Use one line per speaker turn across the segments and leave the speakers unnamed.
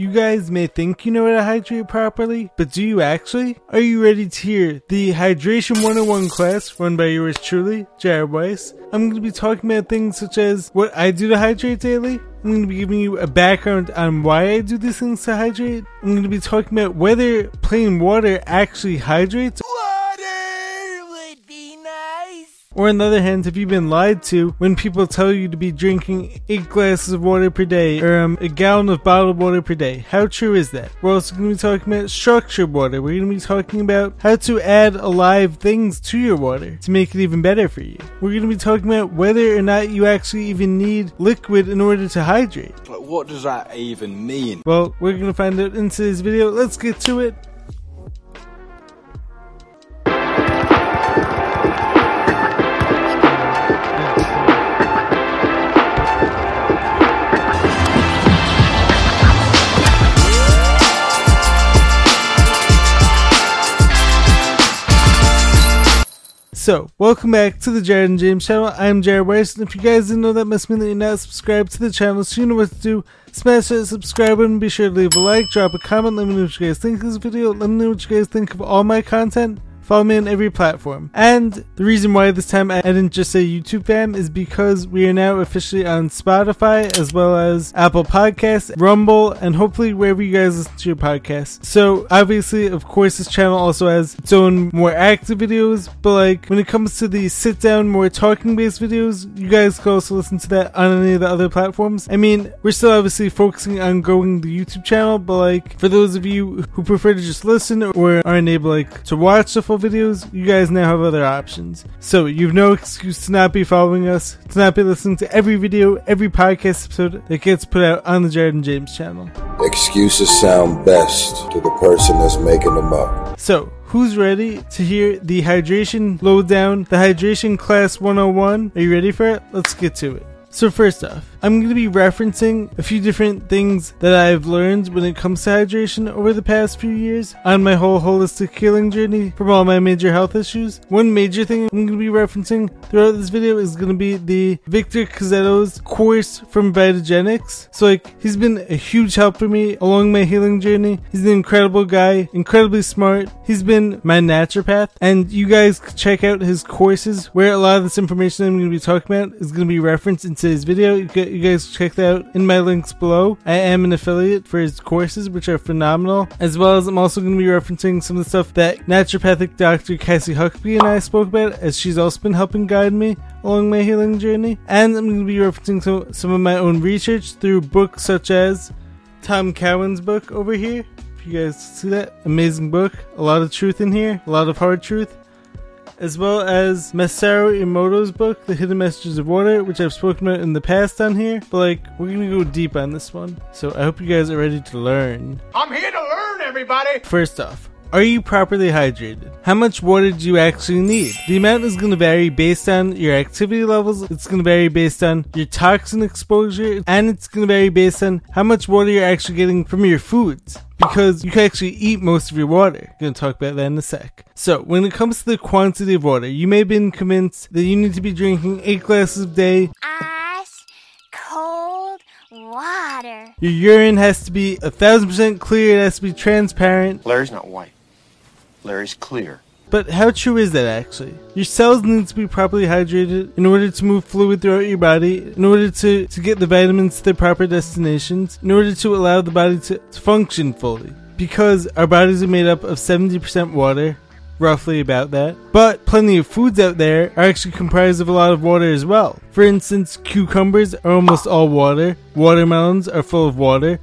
You guys may think you know how to hydrate properly, but do you actually? Are you ready to hear the Hydration 101 class run by yours truly, Jared Weiss? I'm going to be talking about things such as what I do to hydrate daily. I'm going to be giving you a background on why I do these things to hydrate. I'm going to be talking about whether plain water actually hydrates Or on the other hand, have you been lied to when people tell you to be drinking 8 glasses of water per day or um, a gallon of bottled water per day? How true is that? We're also going to be talking about structured water. We're going to be talking about how to add alive things to your water to make it even better for you. We're going to be talking about whether or not you actually even need liquid in order to hydrate.
But what does that even mean?
Well, we're going to find out in today's video. Let's get to it. So, welcome back to the Jared and James channel. I'm Jared Weiss, and if you guys didn't know, that must mean that you're not subscribed to the channel, so you know what to do. Smash that subscribe button, be sure to leave a like, drop a comment, let me know what you guys think of this video, let me know what you guys think of all my content. Follow me on every platform. And the reason why this time I didn't just say YouTube fam is because we are now officially on Spotify as well as Apple Podcasts, Rumble, and hopefully wherever you guys listen to your podcast. So obviously, of course, this channel also has its own more active videos, but like when it comes to the sit down, more talking based videos, you guys can also listen to that on any of the other platforms. I mean, we're still obviously focusing on growing the YouTube channel, but like for those of you who prefer to just listen or aren't able like to watch the full videos, you guys now have other options. So you've no excuse to not be following us, to not be listening to every video, every podcast episode that gets put out on the Jared and James channel.
Excuses sound best to the person that's making them up.
So, who's ready to hear the hydration lowdown, the hydration class 101? Are you ready for it? Let's get to it. So, first off, I'm going to be referencing a few different things that I've learned when it comes to hydration over the past few years on my whole holistic healing journey from all my major health issues. One major thing I'm going to be referencing throughout this video is going to be the Victor Cazetto's course from Vitagenics. So, like, he's been a huge help for me along my healing journey. He's an incredible guy, incredibly smart. He's been my naturopath, and you guys check out his courses where a lot of this information I'm going to be talking about is going to be referenced in today's video. You you guys check that out in my links below. I am an affiliate for his courses, which are phenomenal, as well as I'm also going to be referencing some of the stuff that naturopathic Dr. Cassie Huckabee and I spoke about, as she's also been helping guide me along my healing journey. And I'm going to be referencing some, some of my own research through books such as Tom Cowan's book over here. If you guys see that, amazing book. A lot of truth in here, a lot of hard truth as well as Masaru Emoto's book, The Hidden Messages of Water, which I've spoken about in the past on here. But like, we're gonna go deep on this one. So I hope you guys are ready to learn.
I'm here to learn, everybody!
First off, are you properly hydrated? How much water do you actually need? The amount is going to vary based on your activity levels, it's going to vary based on your toxin exposure, and it's going to vary based on how much water you're actually getting from your foods because you can actually eat most of your water. I'm going to talk about that in a sec. So, when it comes to the quantity of water, you may have been convinced that you need to be drinking 8 glasses a day.
Ice cold water.
Your urine has to be a thousand percent clear, it has to be transparent.
Larry's not white. Larry's clear.
But how true is that actually? Your cells need to be properly hydrated in order to move fluid throughout your body, in order to, to get the vitamins to their proper destinations, in order to allow the body to, to function fully. Because our bodies are made up of 70% water, roughly about that. But plenty of foods out there are actually comprised of a lot of water as well. For instance, cucumbers are almost all water, watermelons are full of water,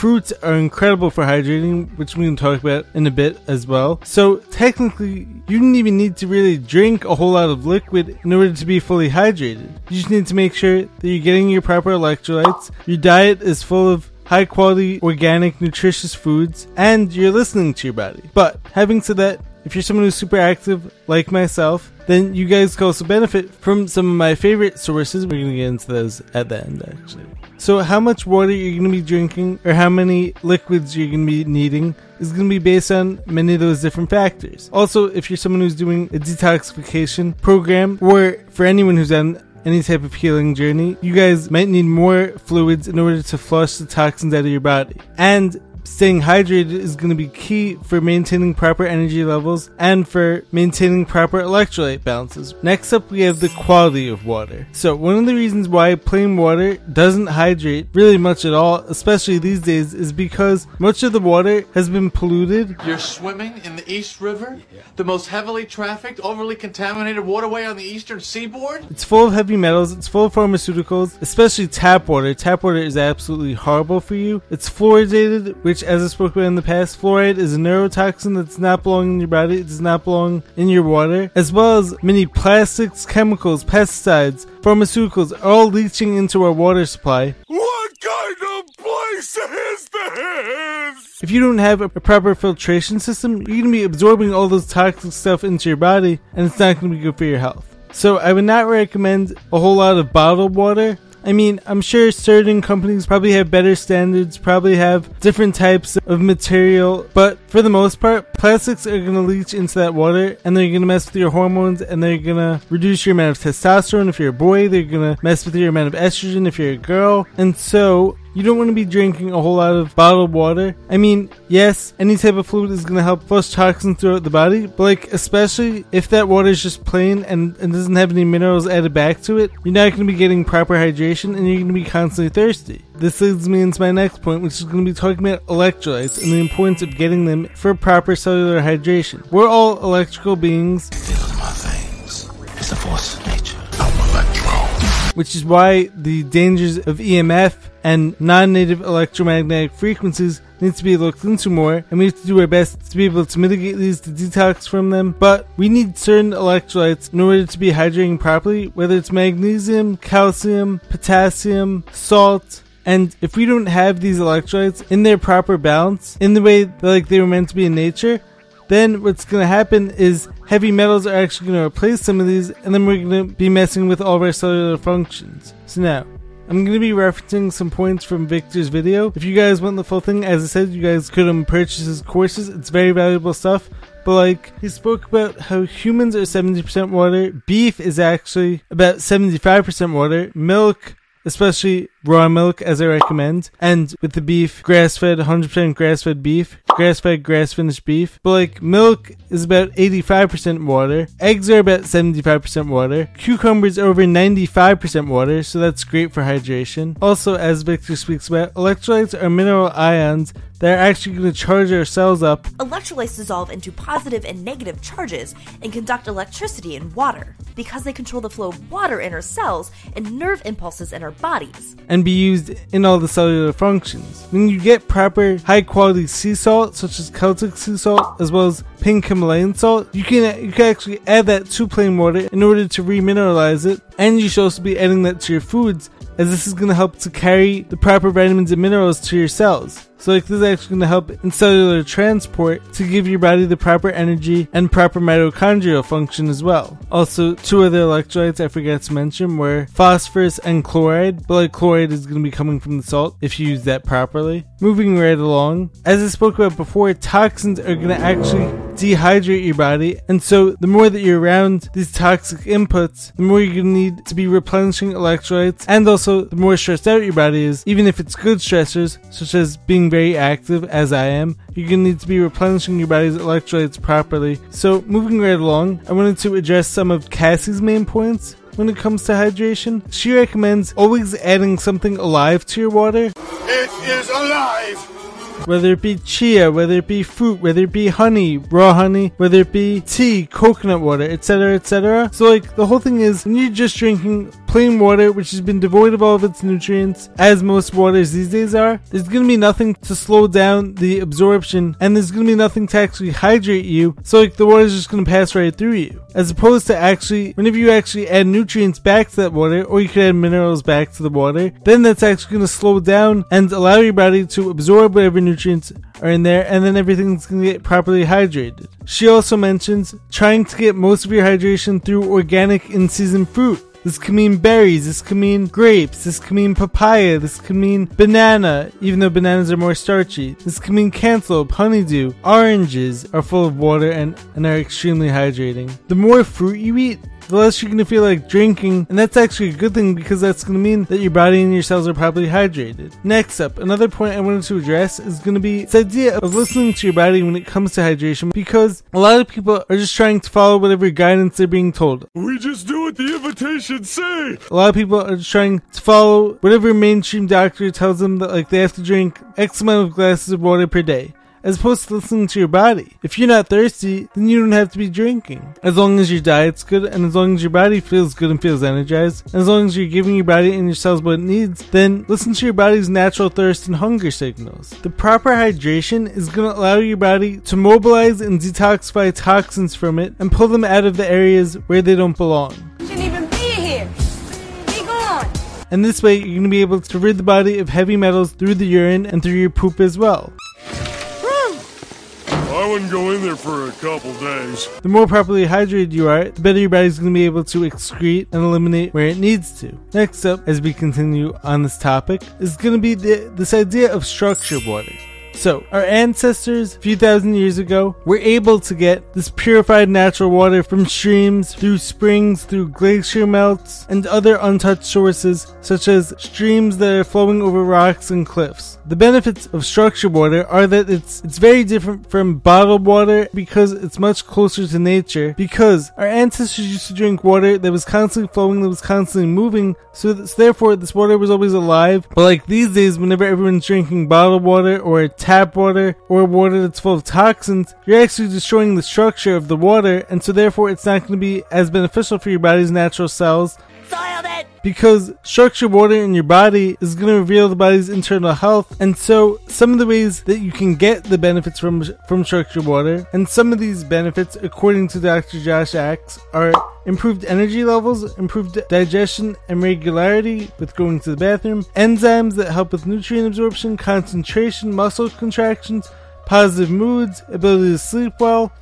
Fruits are incredible for hydrating, which we can talk about in a bit as well. So technically, you don't even need to really drink a whole lot of liquid in order to be fully hydrated. You just need to make sure that you're getting your proper electrolytes, your diet is full of high quality, organic, nutritious foods, and you're listening to your body. But having said that, if you're someone who's super active like myself, then you guys can also benefit from some of my favorite sources. We're going to get into those at the end, actually. So, how much water you're going to be drinking or how many liquids you're going to be needing is going to be based on many of those different factors. Also, if you're someone who's doing a detoxification program, or for anyone who's on any type of healing journey, you guys might need more fluids in order to flush the toxins out of your body. And staying hydrated is going to be key for maintaining proper energy levels and for maintaining proper electrolyte balances. Next up, we have the quality of water. So, one of the reasons why plain water doesn't hydrate really much at all, especially these days, is because much of the water has been polluted.
You're swimming in the East River, the most heavily trafficked, overly contaminated waterway on the eastern seaboard?
It's full of heavy metals, it's full of pharmaceuticals, especially tap water. Tap water is absolutely horrible for you. It's fluoridated, which, as I spoke about in the past, fluoride is a neurotoxin that does not belong in your body, it does not belong in your water, as well as many plastics, chemicals, pesticides, pharmaceuticals, all leaching into our water supply.
What kind of place is this?
If you don't have a proper filtration system, you're going to be absorbing all those toxic stuff into your body, and it's not going to be good for your health. So I would not recommend a whole lot of bottled water. I mean, I'm sure certain companies probably have better standards, probably have different types of material, but for the most part, plastics are going to leach into that water and they're going to mess with your hormones and they're going to reduce your amount of testosterone if you're a boy, they're going to mess with your amount of estrogen if you're a girl. And so, you don't want to be drinking a whole lot of bottled water. I mean, yes, any type of fluid is going to help flush toxins throughout the body, but like, especially if that water is just plain and, and doesn't have any minerals added back to it, you're not going to be getting proper hydration and you're going to be constantly thirsty. This leads me into my next point, which is going to be talking about electrolytes and the importance of getting them for proper cellular hydration. We're all electrical beings.
Feels my veins. It's a force
which is why the dangers of EMF and non-native electromagnetic frequencies need to be looked into more, and we have to do our best to be able to mitigate these to detox from them. But we need certain electrolytes in order to be hydrating properly, whether it's magnesium, calcium, potassium, salt, and if we don't have these electrolytes in their proper balance, in the way that, like they were meant to be in nature, then what's going to happen is heavy metals are actually going to replace some of these, and then we're going to be messing with all of our cellular functions. So now, I'm going to be referencing some points from Victor's video. If you guys want the full thing, as I said, you guys could um, purchase his courses. It's very valuable stuff. But like, he spoke about how humans are 70% water, beef is actually about 75% water, milk, especially raw milk as I recommend. And with the beef, grass fed, 100% grass fed beef, grass fed, grass finished beef. But like milk is about 85% water, eggs are about 75% water, cucumbers are over 95% water, so that's great for hydration. Also, as Victor speaks about, electrolytes are mineral ions that are actually going to charge our cells up
Electrolytes dissolve into positive and negative charges and conduct electricity in water because they control the flow of water in our cells and nerve impulses in our bodies.
And be used in all the cellular functions. When you get proper high quality sea salt, such as Celtic sea salt, as well as pink Himalayan salt, you can you can actually add that to plain water in order to remineralize it, and you should also be adding that to your foods, as this is going to help to carry the proper vitamins and minerals to your cells. So like this is actually going to help in cellular transport to give your body the proper energy and proper mitochondrial function as well. Also, two other electrolytes I forgot to mention were phosphorus and chloride, but like chloride is going to be coming from the salt if you use that properly. Moving right along, as I spoke about before, toxins are going to actually dehydrate your body, and so the more that you're around these toxic inputs, the more you're going to need to be replenishing electrolytes, and also the more stressed out your body is, even if it's good stressors, such as being very active, as I am, you're going to need to be replenishing your body's electrolytes properly. So, moving right along, I wanted to address some of Cassie's main points. When it comes to hydration, she recommends always adding something alive to your water,
It is alive.
Whether it be chia, whether it be fruit, whether it be honey, raw honey, whether it be tea, coconut water, etc., etc. So, like, the whole thing is when you're just drinking plain water, which has been devoid of all of its nutrients, as most waters these days are, there's gonna be nothing to slow down the absorption, and there's gonna be nothing to actually hydrate you. So, like, the water's just gonna pass right through you. As opposed to actually, whenever you actually add nutrients back to that water, or you could add minerals back to the water, then that's actually gonna slow down and allow your body to absorb whatever nutrients are in there, and then everything's gonna get properly hydrated. She also mentions trying to get most of your hydration through organic in season fruit. This could mean berries, this could mean grapes, this could mean papaya, this could mean banana, even though bananas are more starchy. This could mean cantaloupe, honeydew. Oranges are full of water and, and are extremely hydrating. The more fruit you eat, the less you're to feel like drinking, and that's actually a good thing because that's to mean that your body and your cells are properly hydrated. Next up, another point I wanted to address is to be this idea of listening to your body when it comes to hydration because a lot of people are just trying to follow whatever guidance they're being told.
We just do what the invitations say.
A lot of people are just trying to follow whatever mainstream doctor tells them that like they have to drink X amount of glasses of water per day as opposed to listening to your body. If you're not thirsty, then you don't have to be drinking. As long as your diet's good and as long as your body feels good and feels energized, and as long as you're giving your body and your cells what it needs, then listen to your body's natural thirst and hunger signals. The proper hydration is going to allow your body to mobilize and detoxify toxins from it and pull them out of the areas where they don't belong.
Shouldn't even be here. Be gone.
And this way, you're going to be able to rid the body of heavy metals through the urine and through your poop as well.
Wouldn't go in there for a couple days.
The more properly hydrated you are, the better your body's going to be able to excrete and eliminate where it needs to. Next up, as we continue on this topic, is going to be the, this idea of structured water. So, our ancestors, a few thousand years ago, were able to get this purified natural water from streams, through springs, through glacier melts, and other untouched sources, such as streams that are flowing over rocks and cliffs. The benefits of structured water are that it's it's very different from bottled water because it's much closer to nature. Because our ancestors used to drink water that was constantly flowing, that was constantly moving, so, so therefore this water was always alive. But like these days, whenever everyone's drinking bottled water or tap water or water that's full of toxins, you're actually destroying the structure of the water, and so therefore it's not going to be as beneficial for your body's natural cells because structured water in your body is going to reveal the body's internal health and so some of the ways that you can get the benefits from from structured water and some of these benefits according to Dr. Josh Axe are improved energy levels, improved digestion and regularity with going to the bathroom, enzymes that help with nutrient absorption, concentration, muscle contractions, positive moods, ability to sleep well,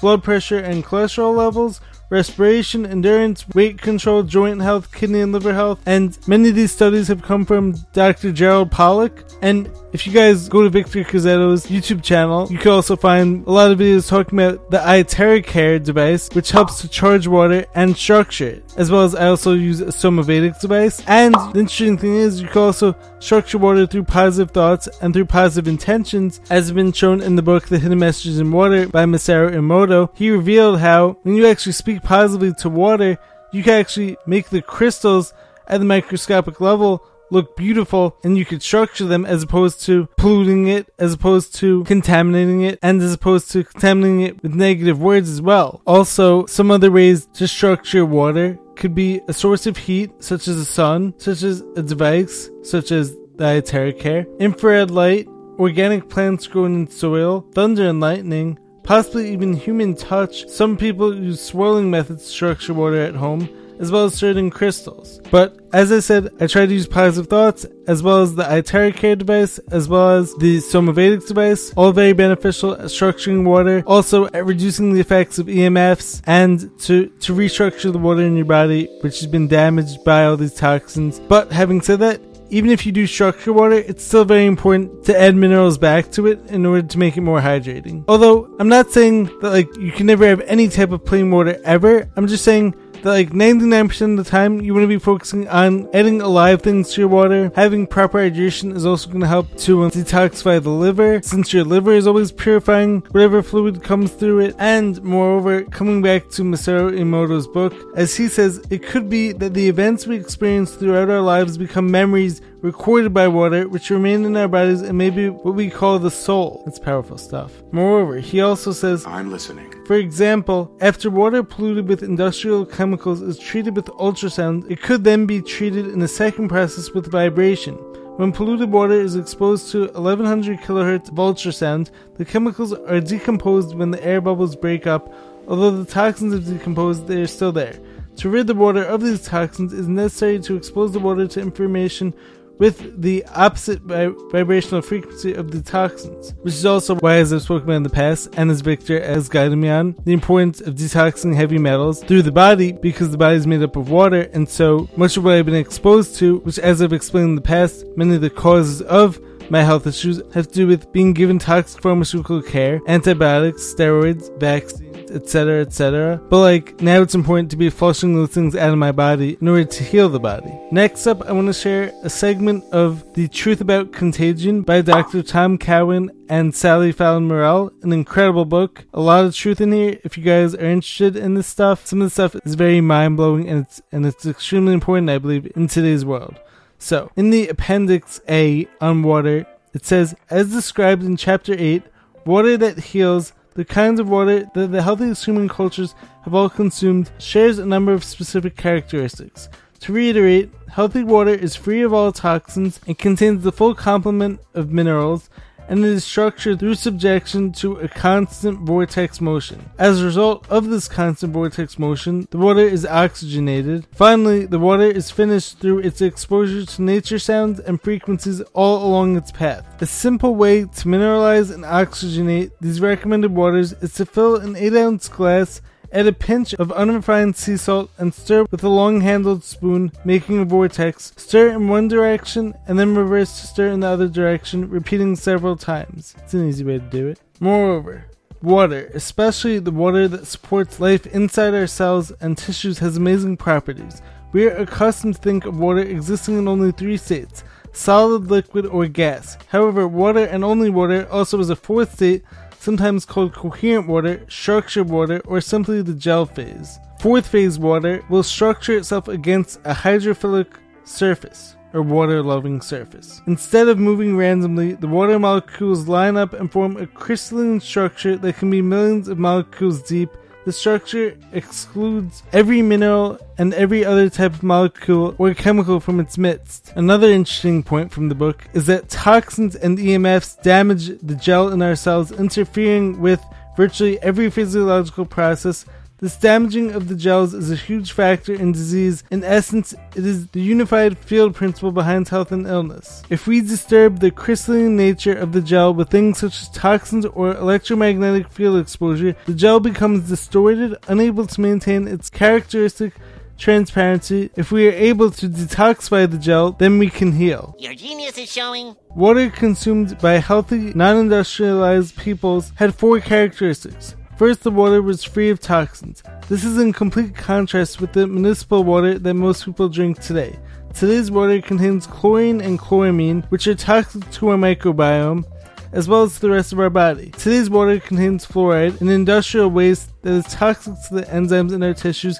blood pressure and cholesterol levels, respiration, endurance, weight control, joint health, kidney and liver health, and many of these studies have come from Dr. Gerald Pollack. And if you guys go to Victor Cazzetto's YouTube channel, you can also find a lot of videos talking about the iTeraCare device, which helps to charge water and structure it. As well as I also use a Somavedic device. And the interesting thing is you can also structure water through positive thoughts and through positive intentions, as has been shown in the book The Hidden Messages in Water by Masaru Emoto. He revealed how when you actually speak positively to water, you can actually make the crystals at the microscopic level look beautiful and you could structure them as opposed to polluting it, as opposed to contaminating it, and as opposed to contaminating it with negative words as well. Also, some other ways to structure water could be a source of heat, such as the sun, such as a device, such as iTeraCare, infrared light, organic plants grown in soil, thunder and lightning, possibly even human touch. Some people use swirling methods to structure water at home, as well as certain crystals. But as I said, I try to use positive thoughts, as well as the iTeraCare device, as well as the Somavedic device, all very beneficial at structuring water, also at reducing the effects of EMFs, and to, to restructure the water in your body, which has been damaged by all these toxins. But having said that, even if you do structure water, it's still very important to add minerals back to it in order to make it more hydrating. Although, I'm not saying that like you can never have any type of plain water ever, I'm just saying like 99% of the time you want to be focusing on adding alive things to your water. Having proper hydration is also going to help to um, detoxify the liver since your liver is always purifying whatever fluid comes through it. And moreover, coming back to Masaru Emoto's book, as he says, it could be that the events we experience throughout our lives become memories recorded by water, which remain in our bodies and maybe what we call the soul. It's powerful stuff. Moreover, he also says,
I'm listening.
For example, after water polluted with industrial chemicals is treated with ultrasound, it could then be treated in a second process with vibration. When polluted water is exposed to 1100 kHz of ultrasound, the chemicals are decomposed when the air bubbles break up, although the toxins have decomposed, they are still there. To rid the water of these toxins, it is necessary to expose the water to information with the opposite vi- vibrational frequency of the toxins, which is also why, as I've spoken about in the past, and as Victor has guided me on, the importance of detoxing heavy metals through the body because the body is made up of water, and so much of what I've been exposed to, which, as I've explained in the past, many of the causes of my health issues have to do with being given toxic pharmaceutical care, antibiotics, steroids, vaccines etc., etc. But like now it's important to be flushing those things out of my body in order to heal the body. Next up, I want to share a segment of The Truth About Contagion by Dr. Tom Cowan and Sally Fallon Morell, an incredible book. A lot of truth in here. If you guys are interested in this stuff, some of the stuff is very mind blowing and it's and it's extremely important, I believe, in today's world. So, in the Appendix A on water, it says, as described in Chapter 8, water that heals, the kinds of water that the healthiest human cultures have all consumed, shares a number of specific characteristics. To reiterate, healthy water is free of all toxins and contains the full complement of minerals and it is structured through subjection to a constant vortex motion. As a result of this constant vortex motion, the water is oxygenated. Finally, the water is finished through its exposure to nature sounds and frequencies all along its path. A simple way to mineralize and oxygenate these recommended waters is to fill an 8 ounce glass Add a pinch of unrefined sea salt and stir with a long handled spoon, making a vortex. Stir in one direction and then reverse to stir in the other direction, repeating several times. It's an easy way to do it. Moreover, Water, especially the water that supports life inside our cells and tissues, has amazing properties. We are accustomed to think of water existing in only three states solid, liquid, or gas. However, water and only water also has a fourth state sometimes called coherent water, structured water, or simply the gel phase. Fourth phase water will structure itself against a hydrophilic surface or water loving surface. Instead of moving randomly, the water molecules line up and form a crystalline structure that can be millions of molecules deep the structure excludes every mineral and every other type of molecule or chemical from its midst. Another interesting point from the book is that toxins and EMFs damage the gel in our cells, interfering with virtually every physiological process this damaging of the gels is a huge factor in disease. In essence, it is the unified field principle behind health and illness. If we disturb the crystalline nature of the gel with things such as toxins or electromagnetic field exposure, the gel becomes distorted, unable to maintain its characteristic transparency. If we are able to detoxify the gel, then we can heal.
Your genius is showing.
Water consumed by healthy, non industrialized peoples had four characteristics. First, the water was free of toxins. This is in complete contrast with the municipal water that most people drink today. Today's water contains chlorine and chloramine, which are toxic to our microbiome, as well as the rest of our body. Today's water contains fluoride, an industrial waste that is toxic to the enzymes in our tissues,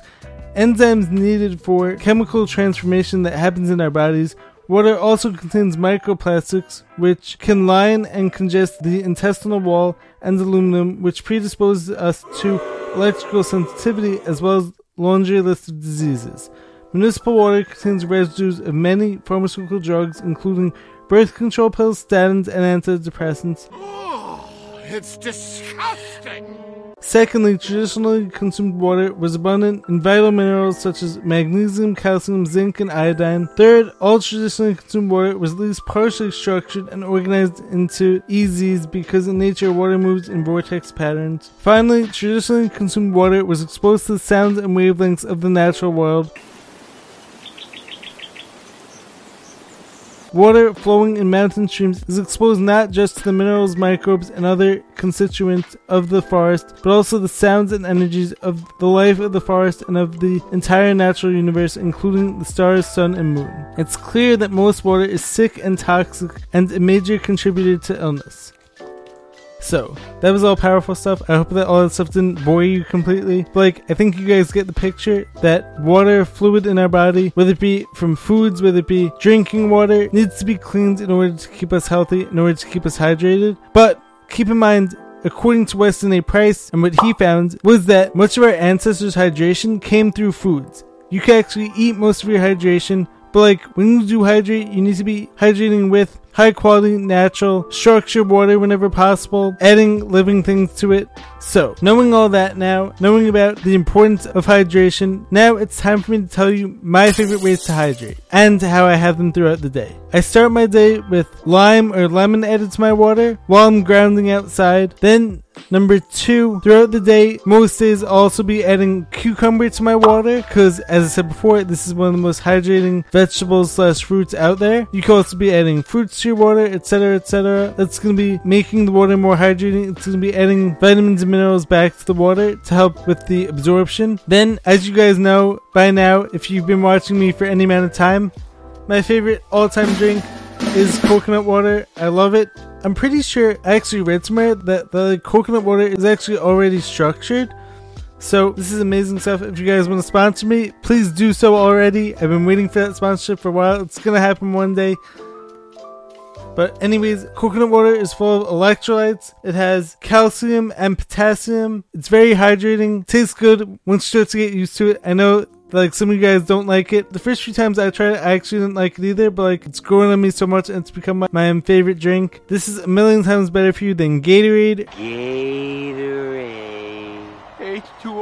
enzymes needed for chemical transformation that happens in our bodies, Water also contains microplastics, which can line and congest the intestinal wall, and aluminum, which predisposes us to electrical sensitivity as well as laundry list of diseases. Municipal water contains residues of many pharmaceutical drugs, including birth control pills, statins, and antidepressants.
It's disgusting!
Secondly, traditionally consumed water was abundant in vital minerals such as magnesium, calcium, zinc, and iodine. Third, all traditionally consumed water was at least partially structured and organized into EZs because in nature water moves in vortex patterns. Finally, traditionally consumed water was exposed to the sounds and wavelengths of the natural world Water flowing in mountain streams is exposed not just to the minerals, microbes, and other constituents of the forest, but also the sounds and energies of the life of the forest and of the entire natural universe, including the stars, sun, and moon. It's clear that most water is sick and toxic and a major contributor to illness. So, that was all powerful stuff. I hope that all that stuff didn't bore you completely. But like, I think you guys get the picture that water, fluid in our body, whether it be from foods, whether it be drinking water, needs to be cleaned in order to keep us healthy, in order to keep us hydrated. But keep in mind, according to Weston A. Price, and what he found was that much of our ancestors' hydration came through foods. You can actually eat most of your hydration, but like when you do hydrate, you need to be hydrating with high quality, natural, structured water whenever possible, adding living things to it. So, knowing all that now, knowing about the importance of hydration, now it's time for me to tell you my favorite ways to hydrate and how I have them throughout the day. I start my day with lime or lemon added to my water while I'm grounding outside. Then Number two, throughout the day, most days I'll also be adding cucumber to my water because, as I said before, this is one of the most hydrating vegetables slash fruits out there. You can also be adding fruits to your water, etc., etc. That's going to be making the water more hydrating. It's going to be adding vitamins and minerals back to the water to help with the absorption. Then, as you guys know by now, if you've been watching me for any amount of time, my favorite all-time drink is coconut water. I love it. I'm pretty sure I actually read somewhere that the coconut water is actually already structured. So this is amazing stuff. If you guys want to sponsor me, please do so already. I've been waiting for that sponsorship for a while. It's gonna happen one day. But anyways, coconut water is full of electrolytes. It has calcium and potassium. It's very hydrating. Tastes good once you start to get used to it. I know like some of you guys don't like it. The first few times I tried it, I actually didn't like it either, but like it's growing on me so much and it's become my, my favorite drink. This is a million times better for you than Gatorade.
Gatorade. H2O.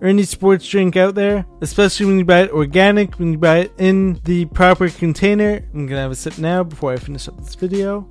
Or any sports drink out there, especially when you buy it organic, when you buy it in the proper container. I'm gonna have a sip now before I finish up this video.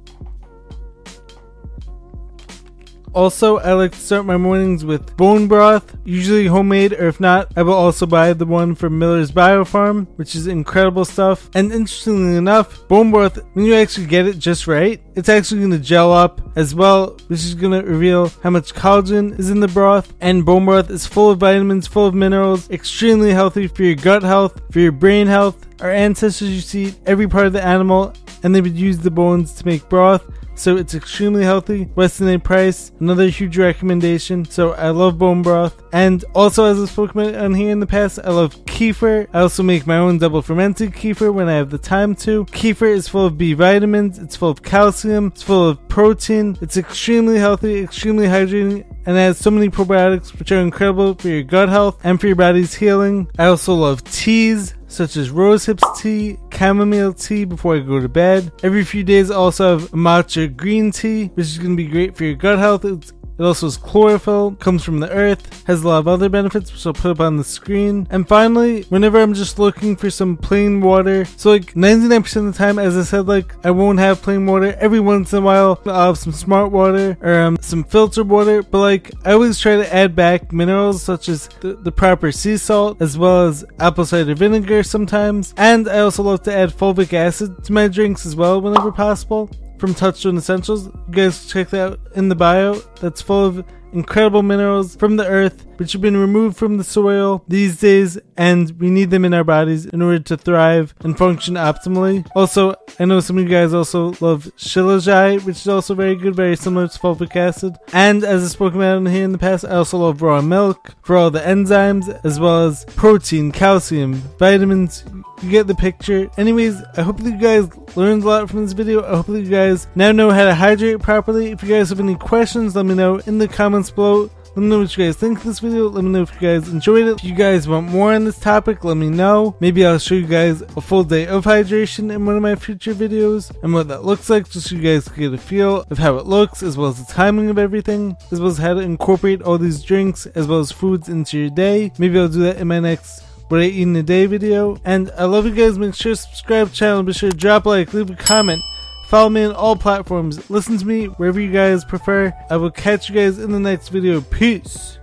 Also, I like to start my mornings with bone broth, usually homemade, or if not, I will also buy the one from Miller's Biofarm, which is incredible stuff. And interestingly enough, bone broth, when you actually get it just right, it's actually going to gel up as well, which is going to reveal how much collagen is in the broth. And bone broth is full of vitamins, full of minerals, extremely healthy for your gut health, for your brain health. Our ancestors used to eat every part of the animal, and they would use the bones to make broth so it's extremely healthy. Weston A. Price, another huge recommendation. So I love bone broth. And also, as I've spoken on here in the past, I love kefir. I also make my own double fermented kefir when I have the time to. Kefir is full of B vitamins, it's full of calcium, it's full of protein, it's extremely healthy, extremely hydrating, and has so many probiotics which are incredible for your gut health and for your body's healing. I also love teas such as rose hips tea, chamomile tea before I go to bed. Every few days I also have matcha green tea, which is going to be great for your gut health. It's it also has chlorophyll, comes from the earth, has a lot of other benefits, which I'll put up on the screen. And finally, whenever I'm just looking for some plain water, so like 99% of the time, as I said, like I won't have plain water. Every once in a while, I'll have some smart water or um, some filtered water, but like I always try to add back minerals such as the, the proper sea salt, as well as apple cider vinegar sometimes. And I also love to add fulvic acid to my drinks as well whenever possible from Touchstone Essentials. You guys check that out in the bio. That's full of incredible minerals from the earth, which have been removed from the soil these days, and we need them in our bodies in order to thrive and function optimally. Also, I know some of you guys also love shilajit, which is also very good, very similar to fulvic acid. And as I've spoken about here in the past, I also love raw milk for all the enzymes, as well as protein, calcium, vitamins. You get the picture. Anyways, I hope that you guys learned a lot from this video. I hope that you guys now know how to hydrate properly. If you guys have any questions, let me know in the comments below. Let me know what you guys think of this video. Let me know if you guys enjoyed it. If you guys want more on this topic, let me know. Maybe I'll show you guys a full day of hydration in one of my future videos and what that looks like just so you guys can get a feel of how it looks as well as the timing of everything, as well as how to incorporate all these drinks as well as foods into your day. Maybe I'll do that in my next what I eat in a day video. And I love you guys. Make sure to subscribe to the channel. Be sure to drop a like, leave a comment. Follow me on all platforms. Listen to me wherever you guys prefer. I will catch you guys in the next video. Peace.